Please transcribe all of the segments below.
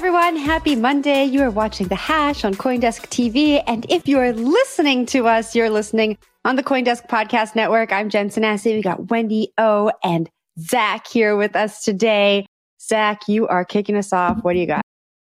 Everyone, happy Monday. You are watching The Hash on Coindesk TV. And if you are listening to us, you're listening on the Coindesk Podcast Network. I'm Jen Sanasie. We got Wendy O and Zack here with us today. Zack, you are kicking us off. What do you got?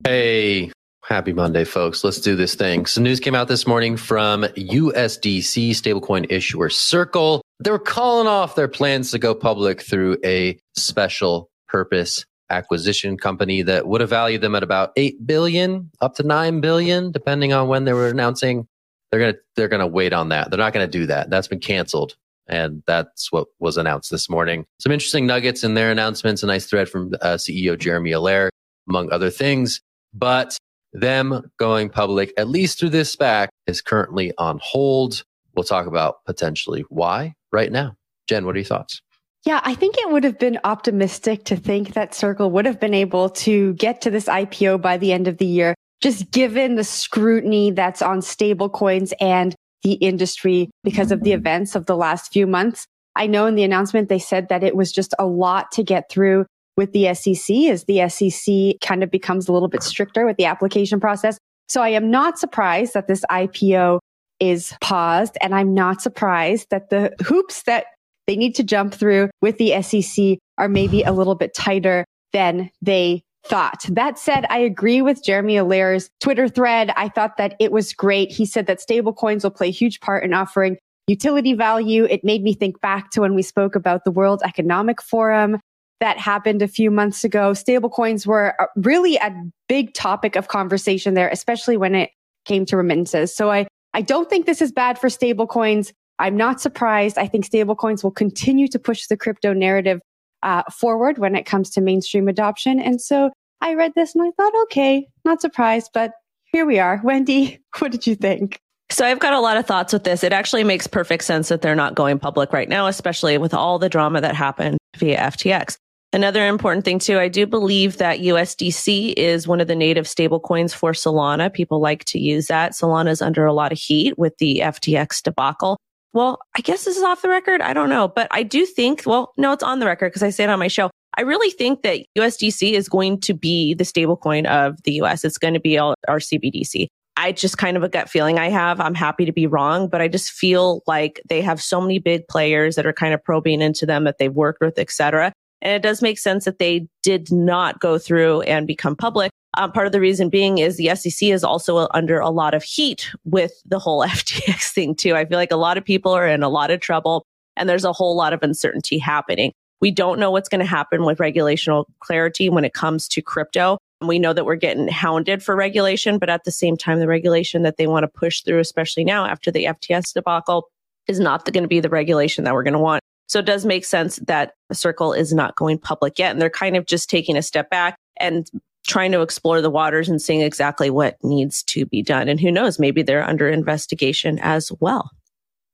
Hey, happy Monday, folks. Let's do this thing. So, news came out this morning from USDC stablecoin issuer Circle. They were calling off their plans to go public through a special purpose acquisition company that would have valued them at about 8 billion up to 9 billion depending on when they were announcing they're going to they're going to wait on that they're not going to do that that's been canceled and that's what was announced this morning. Some interesting nuggets in their announcements, a nice thread from uh, CEO Jeremy Allaire, among other things. But them going public, at least through this SPAC, is currently on hold. We'll talk about potentially why right now. Jen, what are your thoughts? Yeah, I think it would have been optimistic to think that Circle would have been able to get to this IPO by the end of the year, just given the scrutiny that's on stablecoins and the industry because of the events of the last few months. I know in the announcement they said that it was just a lot to get through with the SEC as the SEC kind of becomes a little bit stricter with the application process. So I am not surprised that this IPO is paused and I'm not surprised that the hoops that they need to jump through with the SEC are maybe a little bit tighter than they thought. That said, I agree with Jeremy Allaire's Twitter thread. I thought that it was great. He said that stablecoins will play a huge part in offering utility value. It made me think back to when we spoke about the World Economic Forum that happened a few months ago. Stablecoins were really a big topic of conversation there, especially when it came to remittances. So I, I don't think this is bad for stablecoins. I'm not surprised. I think stablecoins will continue to push the crypto narrative uh, forward when it comes to mainstream adoption. And so I read this and I thought, okay, not surprised, but here we are. Wendy, what did you think? So I've got a lot of thoughts with this. It actually makes perfect sense that they're not going public right now, especially with all the drama that happened via FTX. Another important thing too, I do believe that USDC is one of the native stablecoins for Solana. People like to use that. Solana is under a lot of heat with the FTX debacle well, I guess this is off the record. I don't know, but I do think, well, no, it's on the record because I say it on my show. I really think that USDC is going to be the stablecoin of the US. It's going to be our, CBDC. I just kind of a gut feeling I have. I'm happy to be wrong, but I just feel like they have so many big players that are kind of probing into them that they've worked with, et cetera. And it does make sense that they did not go through and become public. Um, part of the reason being is the SEC is also under a lot of heat with the whole FTX thing too. I feel like a lot of people are in a lot of trouble and there's a whole lot of uncertainty happening. We don't know what's going to happen with regulational clarity when it comes to crypto. We know that we're getting hounded for regulation, but at the same time, the regulation that they want to push through, especially now after the FTX debacle, is not going to be the regulation that we're going to want. So it does make sense that Circle is not going public yet. And they're kind of just taking a step back and trying to explore the waters and seeing exactly what needs to be done. And who knows, maybe they're under investigation as well.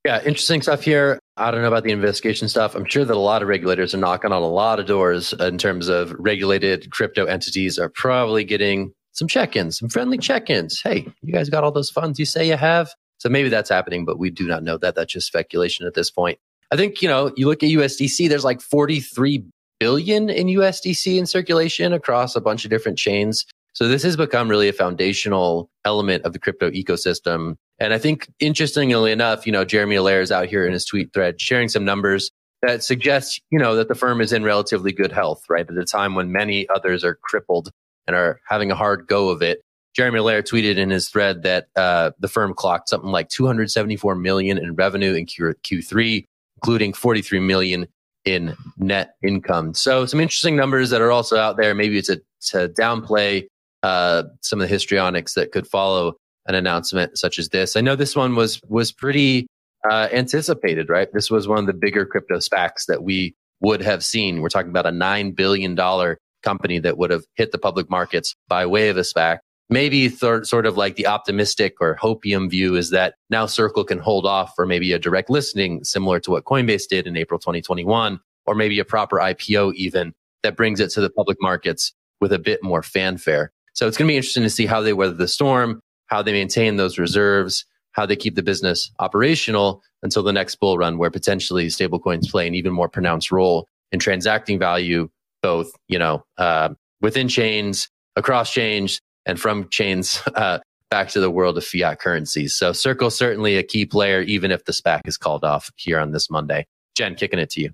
Yeah, interesting stuff here. I don't know about the investigation stuff. I'm sure that a lot of regulators are knocking on a lot of doors in terms of regulated crypto entities are probably getting some check-ins, some friendly check-ins. Hey, you guys got all those funds you say you have? So maybe that's happening, but we do not know that. That's just speculation at this point. I think, you know, you look at USDC, there's like 43 billion in USDC in circulation across a bunch of different chains. So this has become really a foundational element of the crypto ecosystem. And I think interestingly enough, you know, Jeremy Allaire is out here in his tweet thread sharing some numbers that suggest, you know, that the firm is in relatively good health, right? At a time when many others are crippled and are having a hard go of it. Jeremy Allaire tweeted in his thread that uh, the firm clocked something like 274 million in revenue in Q- Q3, including 43 million in net income. So some interesting numbers that are also out there. Maybe it's a, to downplay uh, some of the histrionics that could follow an announcement such as this. I know this one was was pretty uh, anticipated, right? This was one of the bigger crypto SPACs that we would have seen. We're talking about a nine billion dollar company that would have hit the public markets by way of a SPAC. Maybe th- sort of like the optimistic or hopium view is that now Circle can hold off for maybe a direct listing similar to what Coinbase did in April 2021, or maybe a proper IPO even that brings it to the public markets with a bit more fanfare. So it's going to be interesting to see how they weather the storm, how they maintain those reserves, how they keep the business operational until the next bull run where potentially stablecoins play an even more pronounced role in transacting value, both, you know, uh, within chains, across chains, and from chains uh, back to the world of fiat currencies. So Circle certainly a key player, even if the SPAC is called off here on this Monday. Jen, kicking it to you.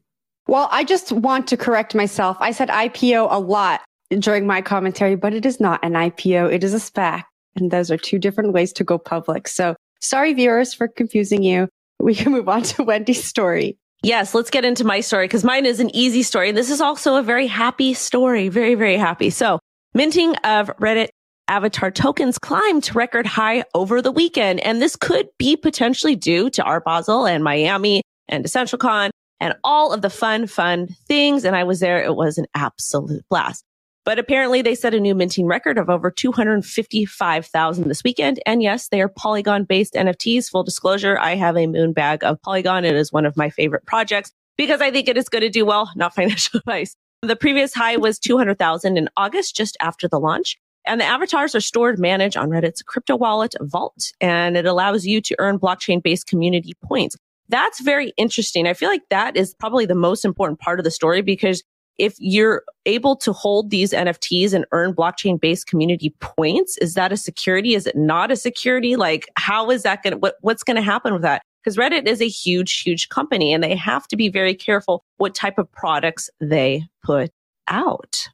Well, I just want to correct myself. I said IPO a lot during my commentary, but it is not an IPO. It is a SPAC. And those are two different ways to go public. So sorry, viewers, for confusing you. We can move on to Wendy's story. Yes, let's get into my story because mine is an easy story. And this is also a very happy story. Very, very happy. So minting of Reddit avatar tokens climbed to record high over the weekend. And this could be potentially due to Art Basel and Miami and EssentialCon and all of the fun, fun things. And I was there. It was an absolute blast. But apparently they set a new minting record of over 255,000 this weekend. And yes, they are Polygon based NFTs. Full disclosure, I have a moon bag of Polygon. It is one of my favorite projects because I think it is going to do well, not financial advice. The previous high was 200,000 in August, just after the launch. And the avatars are stored, managed on Reddit's crypto wallet vault, and it allows you to earn blockchain based community points. That's very interesting. I feel like that is probably the most important part of the story because if you're able to hold these NFTs and earn blockchain based community points, is that a security? Is it not a security? Like, how is that going to, what, what's going to happen with that? Because Reddit is a huge, huge company and they have to be very careful what type of products they put out.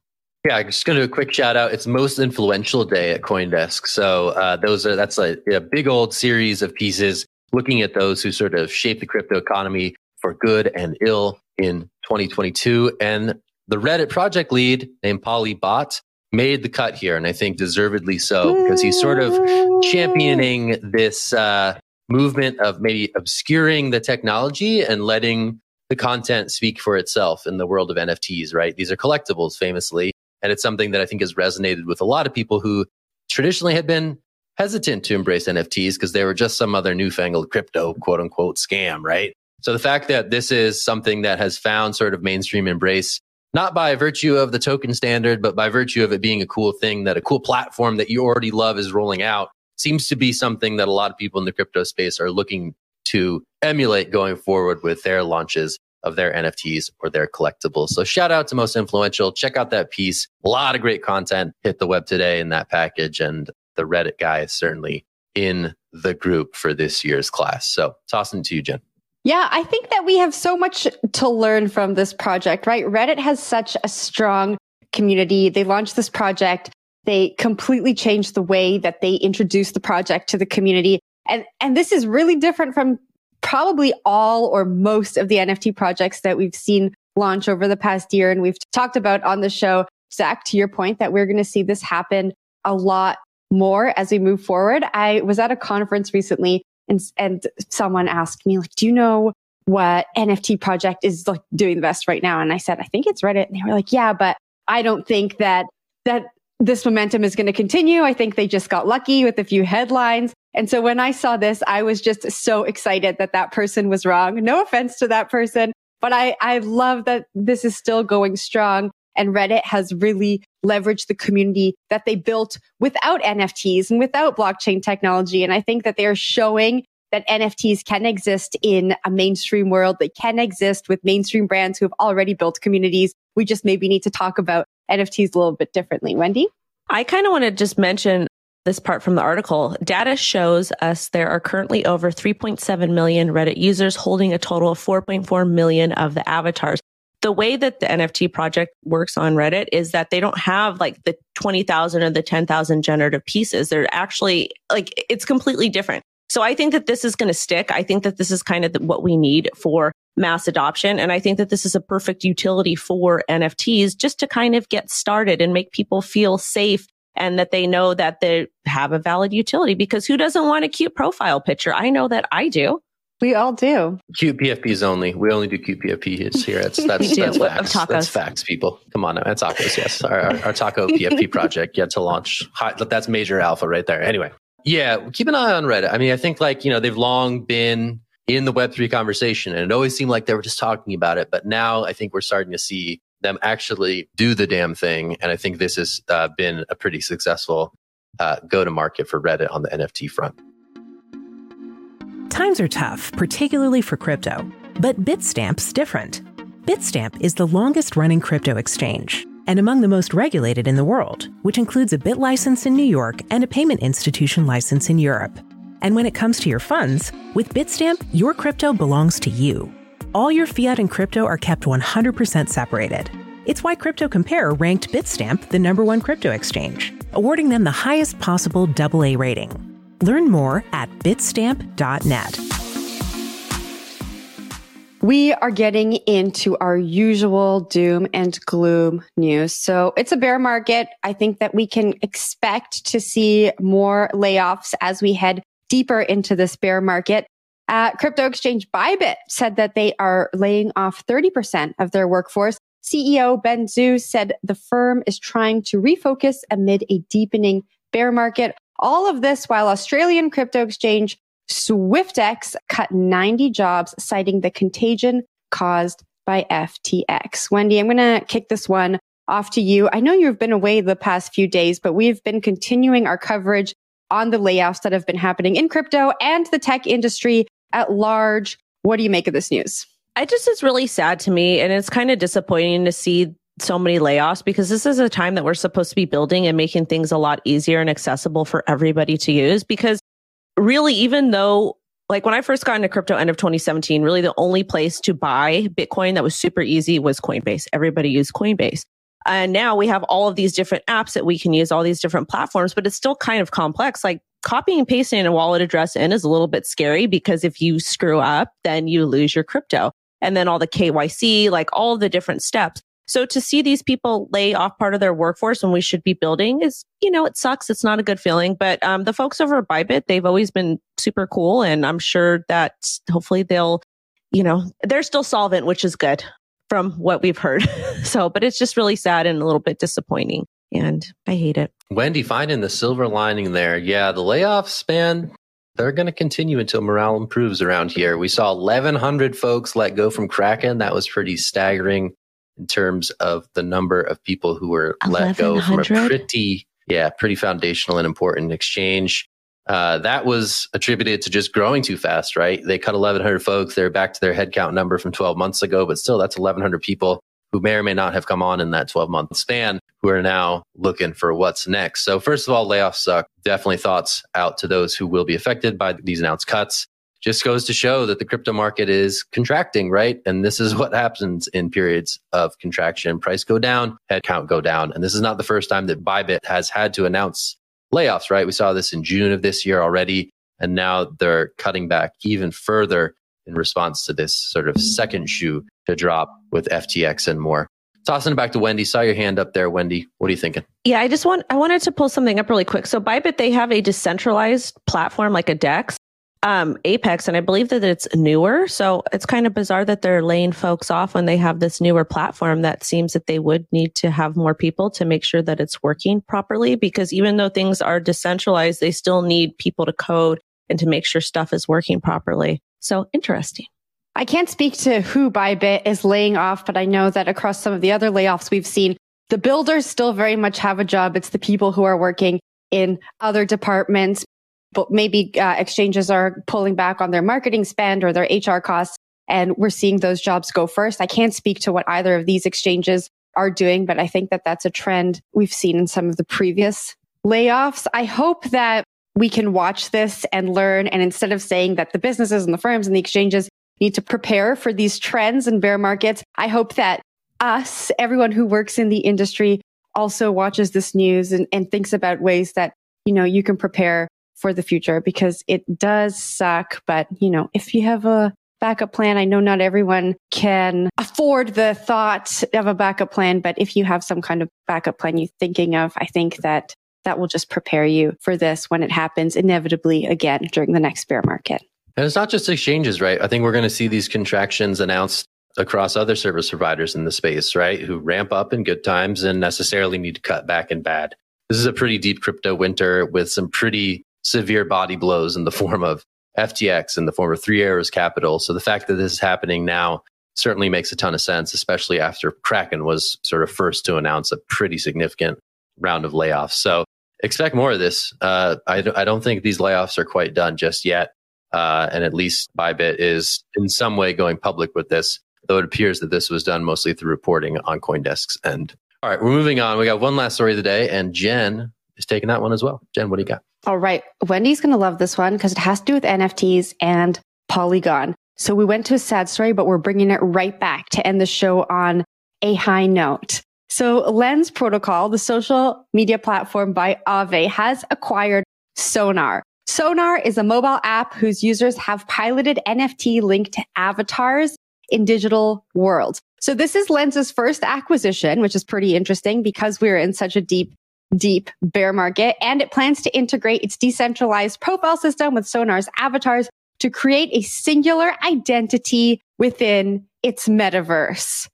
Yeah, I'm just going to do a quick shout out. It's most influential day at CoinDesk. So uh, those are that's a, a big old series of pieces looking at those who sort of shape the crypto economy for good and ill in 2022. And the Reddit project lead named Polly Bot made the cut here, and I think deservedly so because he's sort of championing this uh, movement of maybe obscuring the technology and letting the content speak for itself in the world of NFTs. Right? These are collectibles, famously, and it's something that I think has resonated with a lot of people who traditionally had been hesitant to embrace NFTs because they were just some other newfangled crypto quote unquote scam, right? So the fact that this is something that has found sort of mainstream embrace not by virtue of the token standard, but by virtue of it being a cool thing that a cool platform that you already love is rolling out seems to be something that a lot of people in the crypto space are looking to emulate going forward with their launches of their NFTs or their collectibles. So shout out to most influential. Check out that piece. A lot of great content hit the web today in that package. And the Reddit guy is certainly in the group for this year's class. So tossing to you, Jen. Yeah, I think that we have so much to learn from this project, right? Reddit has such a strong community. They launched this project. They completely changed the way that they introduced the project to the community. And, and this is really different from probably all or most of the NFT projects that we've seen launch over the past year. And we've talked about on the show, Zack, to your point that we're going to see this happen a lot more as we move forward. I was at a conference recently and, and someone asked me, like, do you know what NFT project is like doing the best right now? And I said, I think it's Reddit. And they were like, yeah, but I don't think that, that this momentum is going to continue. I think they just got lucky with a few headlines. And so when I saw this, I was just so excited that that person was wrong. No offense to that person, but I, I love that this is still going strong. And Reddit has really leveraged the community that they built without NFTs and without blockchain technology. And I think that they're showing that NFTs can exist in a mainstream world. They can exist with mainstream brands who have already built communities. We just maybe need to talk about NFTs a little bit differently. Wendy? I kind of want to just mention this part from the article. Data shows us there are currently over 3.7 million Reddit users holding a total of 4.4 million of the avatars. The way that the NFT project works on Reddit is that they don't have like the 20,000 or the 10,000 generative pieces. They're actually like, it's completely different. So I think that this is going to stick. I think that this is kind of the, what we need for mass adoption. And I think that this is a perfect utility for NFTs just to kind of get started and make people feel safe and that they know that they have a valid utility because who doesn't want a cute profile picture? I know that I do. We all do. Cute PFPs only. We only do cute PFPs here. That's that's, that's facts. That's facts, people. Come on now. That's tacos, yes. Our, our, our taco PFP project yet to launch. That's major alpha right there. Anyway. Yeah, keep an eye on Reddit. I mean, I think like, you know, they've long been in the Web3 conversation and it always seemed like they were just talking about it. But now I think we're starting to see them actually do the damn thing. And I think this has uh, been a pretty successful uh, go to market for Reddit on the NFT front. Times are tough, particularly for crypto, but Bitstamp's different. Bitstamp is the longest running crypto exchange and among the most regulated in the world, which includes a BitLicense in New York and a payment institution license in Europe. And when it comes to your funds, with Bitstamp, your crypto belongs to you. All your fiat and crypto are kept 100% separated. It's why CryptoCompare ranked Bitstamp the number one crypto exchange, awarding them the highest possible AA rating. Learn more at bitstamp.net. We are getting into our usual doom and gloom news. So it's a bear market. I think that we can expect to see more layoffs as we head deeper into this bear market. Uh, crypto exchange Bybit said that they are laying off 30% of their workforce. CEO Ben Zhou said the firm is trying to refocus amid a deepening bear market. All of this while Australian crypto exchange Swyftx cut 90 jobs, citing the contagion caused by FTX. Wendy, I'm going to kick this one off to you. I know you've been away the past few days, but we've been continuing our coverage on the layoffs that have been happening in crypto and the tech industry at large. What do you make of this news? I just, it's really sad to me. And it's kind of disappointing to see so many layoffs because this is a time that we're supposed to be building and making things a lot easier and accessible for everybody to use. Because really, even though like when I first got into crypto end of 2017, really the only place to buy Bitcoin that was super easy was Coinbase. Everybody used Coinbase. And now we have all of these different apps that we can use, all these different platforms, but it's still kind of complex. Like copying and pasting a wallet address in is a little bit scary because if you screw up, then you lose your crypto. And then all the KYC, like all the different steps. So to see these people lay off part of their workforce when we should be building is, you know, it sucks. It's not a good feeling. But um, the folks over at Bybit, they've always been super cool, and I'm sure that hopefully they'll, you know, they're still solvent, which is good from what we've heard. so, but it's just really sad and a little bit disappointing, and I hate it. Wendy, finding the silver lining there. Yeah, the layoffs, man, they're going to continue until morale improves around here. We saw 1,100 folks let go from Kraken. That was pretty staggering in terms of the number of people who were let go from a pretty, yeah, pretty foundational and important exchange. Uh, that was attributed to just growing too fast, right? They cut 1,100 folks. They're back to their headcount number from 12 months ago, but still, that's 1,100 people who may or may not have come on in that 12 month span who are now looking for what's next. So, first of all, layoffs suck. Definitely thoughts out to those who will be affected by these announced cuts just goes to show that the crypto market is contracting, right? And this is what happens in periods of contraction. Price go down, headcount go down. And this is not the first time that Bybit has had to announce layoffs, right? We saw this in June of this year already. And now they're cutting back even further in response to this sort of second shoe to drop with FTX and more. Tossing it back to Wendy. Saw your hand up there, Wendy. What are you thinking? Yeah, I just want I wanted to pull something up really quick. So Bybit, they have a decentralized platform like a DEX um, Apex, and I believe that it's newer. So it's kind of bizarre that they're laying folks off when they have this newer platform that seems that they would need to have more people to make sure that it's working properly. Because even though things are decentralized, they still need people to code and to make sure stuff is working properly. So interesting. I can't speak to who Bybit is laying off, but I know that across some of the other layoffs we've seen, the builders still very much have a job. It's the people who are working in other departments, but maybe uh, exchanges are pulling back on their marketing spend or their HR costs. And we're seeing those jobs go first. I can't speak to what either of these exchanges are doing, but I think that that's a trend we've seen in some of the previous layoffs. I hope that we can watch this and learn. And instead of saying that the businesses and the firms and the exchanges need to prepare for these trends and bear markets, I hope that us, everyone who works in the industry, also watches this news and, and thinks about ways that, you know, you can prepare for the future because it does suck. But, you know, if you have a backup plan, I know not everyone can afford the thought of a backup plan, but if you have some kind of backup plan you're thinking of, I think that that will just prepare you for this when it happens inevitably again during the next bear market. And it's not just exchanges, right? I think we're going to see these contractions announced across other service providers in the space, right? Who ramp up in good times and necessarily need to cut back in bad. This is a pretty deep crypto winter with some pretty severe body blows in the form of FTX in the form of Three Arrows Capital. So the fact that this is happening now certainly makes a ton of sense, especially after Kraken was sort of first to announce a pretty significant round of layoffs. So expect more of this. Uh, I, I don't think these layoffs are quite done just yet. Uh, and at least Bybit is in some way going public with this though it appears that this was done mostly through reporting on Coindesk's end. All right, we're moving on. We got one last story of the day, and Jen is taking that one as well. Jen, what do you got? All right. Wendy's going to love this one because it has to do with NFTs and Polygon. So we went to a sad story, but we're bringing it right back to end the show on a high note. So Lens Protocol, the social media platform by Aave, has acquired Sonar. Sonar is a mobile app whose users have piloted NFT linked avatars in digital worlds. So this is Lens's first acquisition, which is pretty interesting because we're in such a deep, deep bear market and it plans to integrate its decentralized profile system with Sonar's avatars to create a singular identity within its metaverse.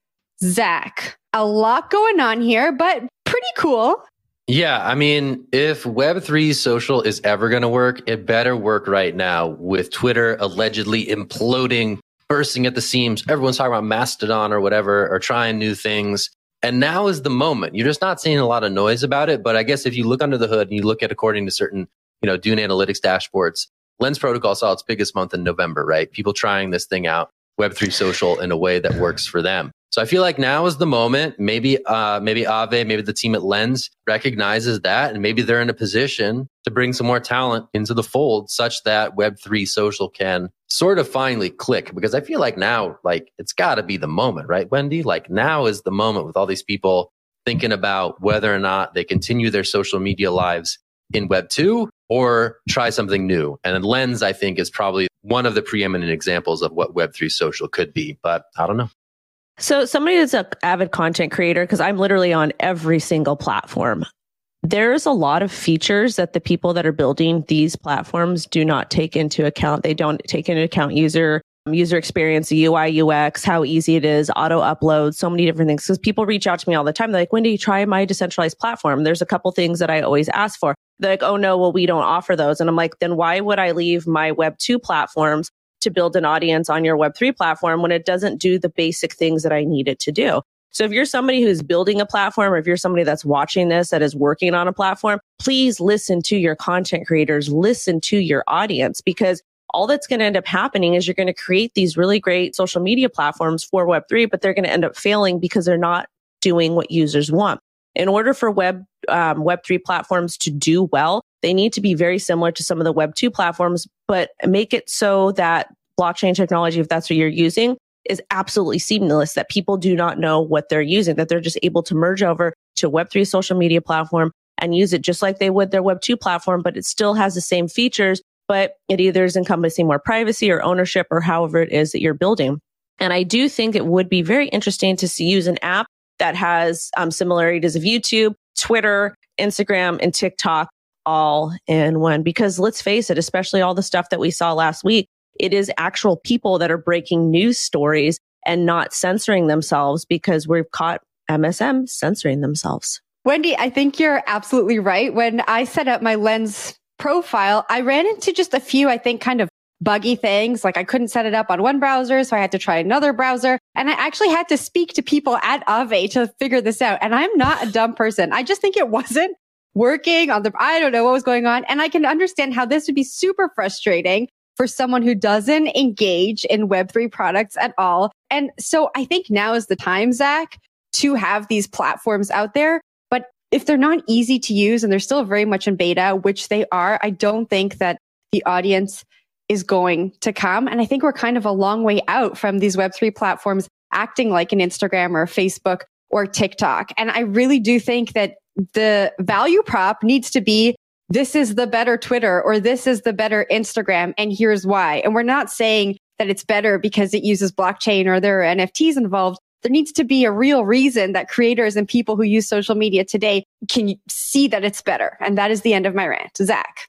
Zack, a lot going on here, but pretty cool. Yeah, I mean, if Web3 social is ever going to work, it better work right now with Twitter allegedly imploding bursting at the seams. Everyone's talking about Mastodon or whatever, or trying new things. And now is the moment. You're just not seeing a lot of noise about it. But I guess if you look under the hood and you look at according to certain, you know, Dune Analytics dashboards, Lens Protocol saw its biggest month in November, right? People trying this thing out, Web3 social in a way that works for them. So I feel like now is the moment. Maybe, uh, maybe Aave, maybe the team at Lens recognizes that, and maybe they're in a position to bring some more talent into the fold, such that Web3 social can sort of finally click. Because I feel like now, like it's got to be the moment, right, Wendy? Like now is the moment with all these people thinking about whether or not they continue their social media lives in Web 2 or try something new. And Lens, I think, is probably one of the preeminent examples of what Web3 social could be, but I don't know. So, somebody that's an avid content creator, because I'm literally on every single platform, there's a lot of features that the people that are building these platforms do not take into account. They don't take into account user Um, user experience, UI, UX, how easy it is, auto upload, so many different things. Because people reach out to me all the time. They're like, when do you try my decentralized platform? There's a couple things that I always ask for. They're like, oh no, well, we don't offer those. And I'm like, then why would I leave my web two platforms to build an audience on your Web3 platform when it doesn't do the basic things that I need it to do. So if you're somebody who's building a platform or if you're somebody that's watching this that is working on a platform, please listen to your content creators, listen to your audience because all that's going to end up happening is you're going to create these really great social media platforms for Web3, but they're going to end up failing because they're not doing what users want. In order for Web um, Web3 platforms to do well, they need to be very similar to some of the Web2 platforms, but make it so that blockchain technology, if that's what you're using, is absolutely seamless, that people do not know what they're using, that they're just able to merge over to Web3 social media platform and use it just like they would their Web2 platform, but it still has the same features, but it either is encompassing more privacy or ownership or however it is that you're building. And I do think it would be very interesting to see, use an app that has um, similarities of YouTube, Twitter, Instagram, and TikTok all in one. Because let's face it, especially all the stuff that we saw last week, it is actual people that are breaking news stories and not censoring themselves because we've caught MSM censoring themselves. Wendy, I think you're absolutely right. When I set up my lens profile, I ran into just a few, I think, kind of buggy things. Like I couldn't set it up on one browser. So I had to try another browser. And I actually had to speak to people at Aave to figure this out. And I'm not a dumb person. I just think it wasn't working on the, I don't know what was going on. And I can understand how this would be super frustrating for someone who doesn't engage in Web3 products at all. And so I think now is the time, Zack, to have these platforms out there. If they're not easy to use and they're still very much in beta, which they are, I don't think that the audience is going to come. And I think we're kind of a long way out from these Web3 platforms acting like an Instagram or Facebook or TikTok. And I really do think that the value prop needs to be this is the better Twitter or this is the better Instagram. And here's why. And we're not saying that it's better because it uses blockchain or there are NFTs involved. There needs to be a real reason that creators and people who use social media today can see that it's better. And that is the end of my rant. Zack.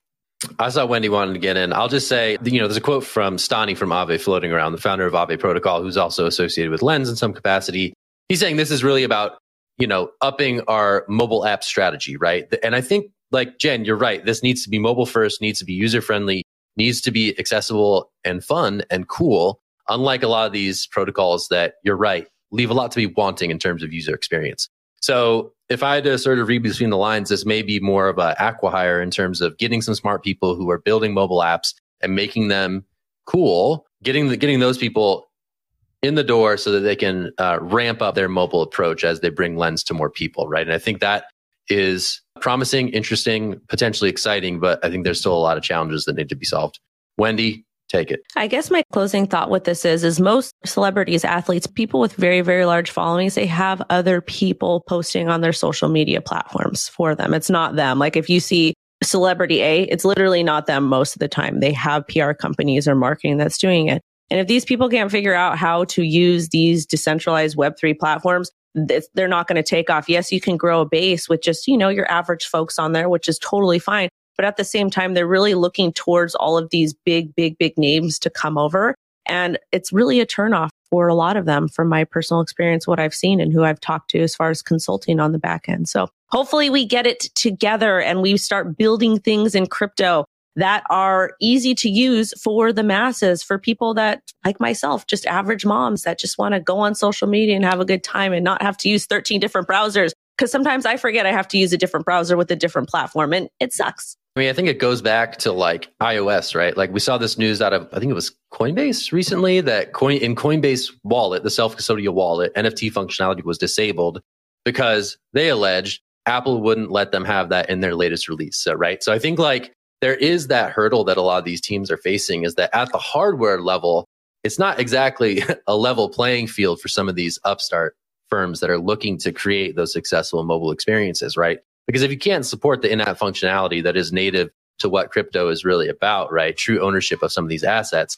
I saw Wendy wanted to get in. I'll just say, you know, there's a quote from Stani from Aave floating around, the founder of Aave Protocol, who's also associated with Lens in some capacity. He's saying this is really about, you know, upping our mobile app strategy, right? And I think, like Jen, you're right. This needs to be mobile first, needs to be user friendly, needs to be accessible and fun and cool. Unlike a lot of these protocols that you're right, leave a lot to be wanting in terms of user experience. So if I had to sort of read between the lines, this may be more of a acquihire in terms of getting some smart people who are building mobile apps and making them cool, getting the, getting those people in the door so that they can uh, ramp up their mobile approach as they bring Lens to more people, right? And I think that is promising, interesting, potentially exciting, but I think there's still a lot of challenges that need to be solved. Wendy, take it. I guess my closing thought with this is, is most celebrities, athletes, people with very, very large followings, they have other people posting on their social media platforms for them. It's not them. Like if you see celebrity A, it's literally not them most of the time. They have PR companies or marketing that's doing it. And if these people can't figure out how to use these decentralized Web3 platforms, they're not going to take off. Yes, you can grow a base with just, you know, your average folks on there, which is totally fine. But at the same time, they're really looking towards all of these big, big, big names to come over. And it's really a turnoff for a lot of them from my personal experience, what I've seen and who I've talked to as far as consulting on the back end. So hopefully we get it together and we start building things in crypto that are easy to use for the masses, for people that like myself, just average moms that just want to go on social media and have a good time and not have to use 13 different browsers. Cause sometimes I forget I have to use a different browser with a different platform and it sucks. I mean, I think it goes back to like iOS, right? Like we saw this news out of, I think it was Coinbase recently that coin in Coinbase wallet, the self custodial wallet, NFT functionality was disabled because they alleged Apple wouldn't let them have that in their latest release. So, right. So I think like there is that hurdle that a lot of these teams are facing is that at the hardware level, it's not exactly a level playing field for some of these upstart firms that are looking to create those successful mobile experiences, right? Because if you can't support the in-app functionality that is native to what crypto is really about, right? True ownership of some of these assets,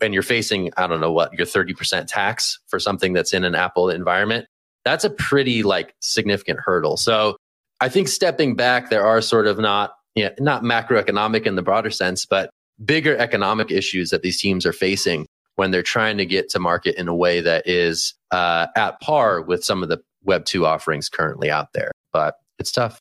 and you're facing, I don't know what, your 30% tax for something that's in an Apple environment, that's a pretty like significant hurdle. So I think stepping back, there are sort of not, yeah, not macroeconomic in the broader sense, but bigger economic issues that these teams are facing when they're trying to get to market in a way that is uh, at par with some of the Web 2 offerings currently out there. But it's tough.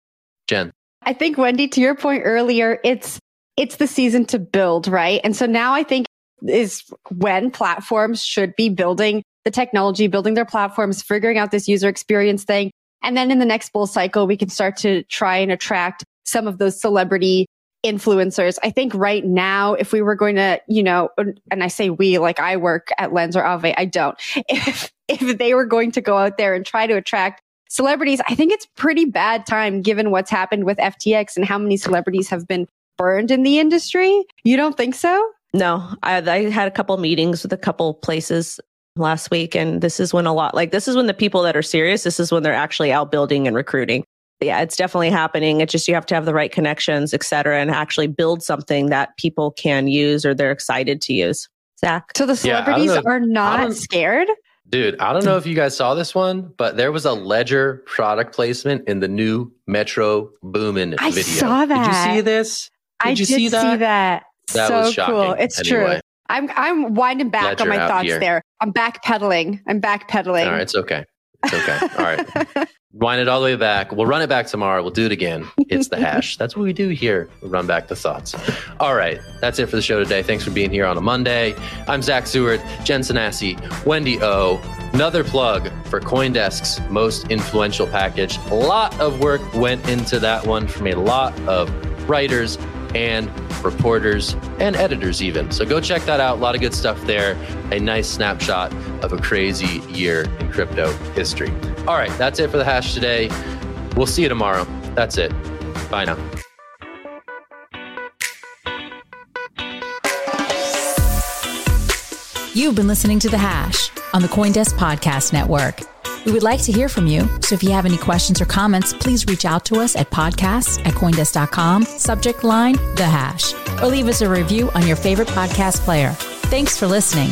Jen. I think Wendy, to your point earlier, it's it's the season to build, right? And so now I think is when platforms should be building the technology, building their platforms, figuring out this user experience thing. And then in the next bull cycle, we can start to try and attract some of those celebrity influencers. I think right now, if we were going to, you know, and I say we, like I work at Lens or Aave, I don't. If, if they were going to go out there and try to attract celebrities, I think it's pretty bad time given what's happened with FTX and how many celebrities have been burned in the industry. You don't think so? No, I, I had a couple meetings with a couple places last week, and this is when a lot like this is when the people that are serious, this is when they're actually out building and recruiting. Yeah, it's definitely happening. It's just you have to have the right connections, et cetera, and actually build something that people can use or they're excited to use. Zack. So the celebrities yeah, are not scared? Dude, I don't know if you guys saw this one, but there was a Ledger product placement in the new Metro Boomin I video. saw that. Did you see this? Did I you did see that? See that. that so was shocking. cool. It's anyway. true. I'm I'm winding back Ledger on my thoughts here. there. I'm backpedaling. I'm backpedaling. All right, it's okay. It's okay. All right. Wind it all the way back. We'll run it back tomorrow. We'll do it again. It's the hash. That's what we do here. We run back the thoughts. All right. That's it for the show today. Thanks for being here on a Monday. I'm Zack Seward, Jen Sanasie, Wendy O. Another plug for Coindesk's most influential package. A lot of work went into that one from a lot of writers and reporters and editors, even. So go check that out. A lot of good stuff there. A nice snapshot of a crazy year in crypto history. All right, that's it for the hash today. We'll see you tomorrow. That's it. Bye now. You've been listening to The Hash on the Coindesk Podcast Network. We would like to hear from you, so if you have any questions or comments, please reach out to us at podcasts at coindesk.com, subject line The Hash, or leave us a review on your favorite podcast player. Thanks for listening.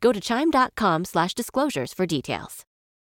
Go to chime.com slash disclosures for details.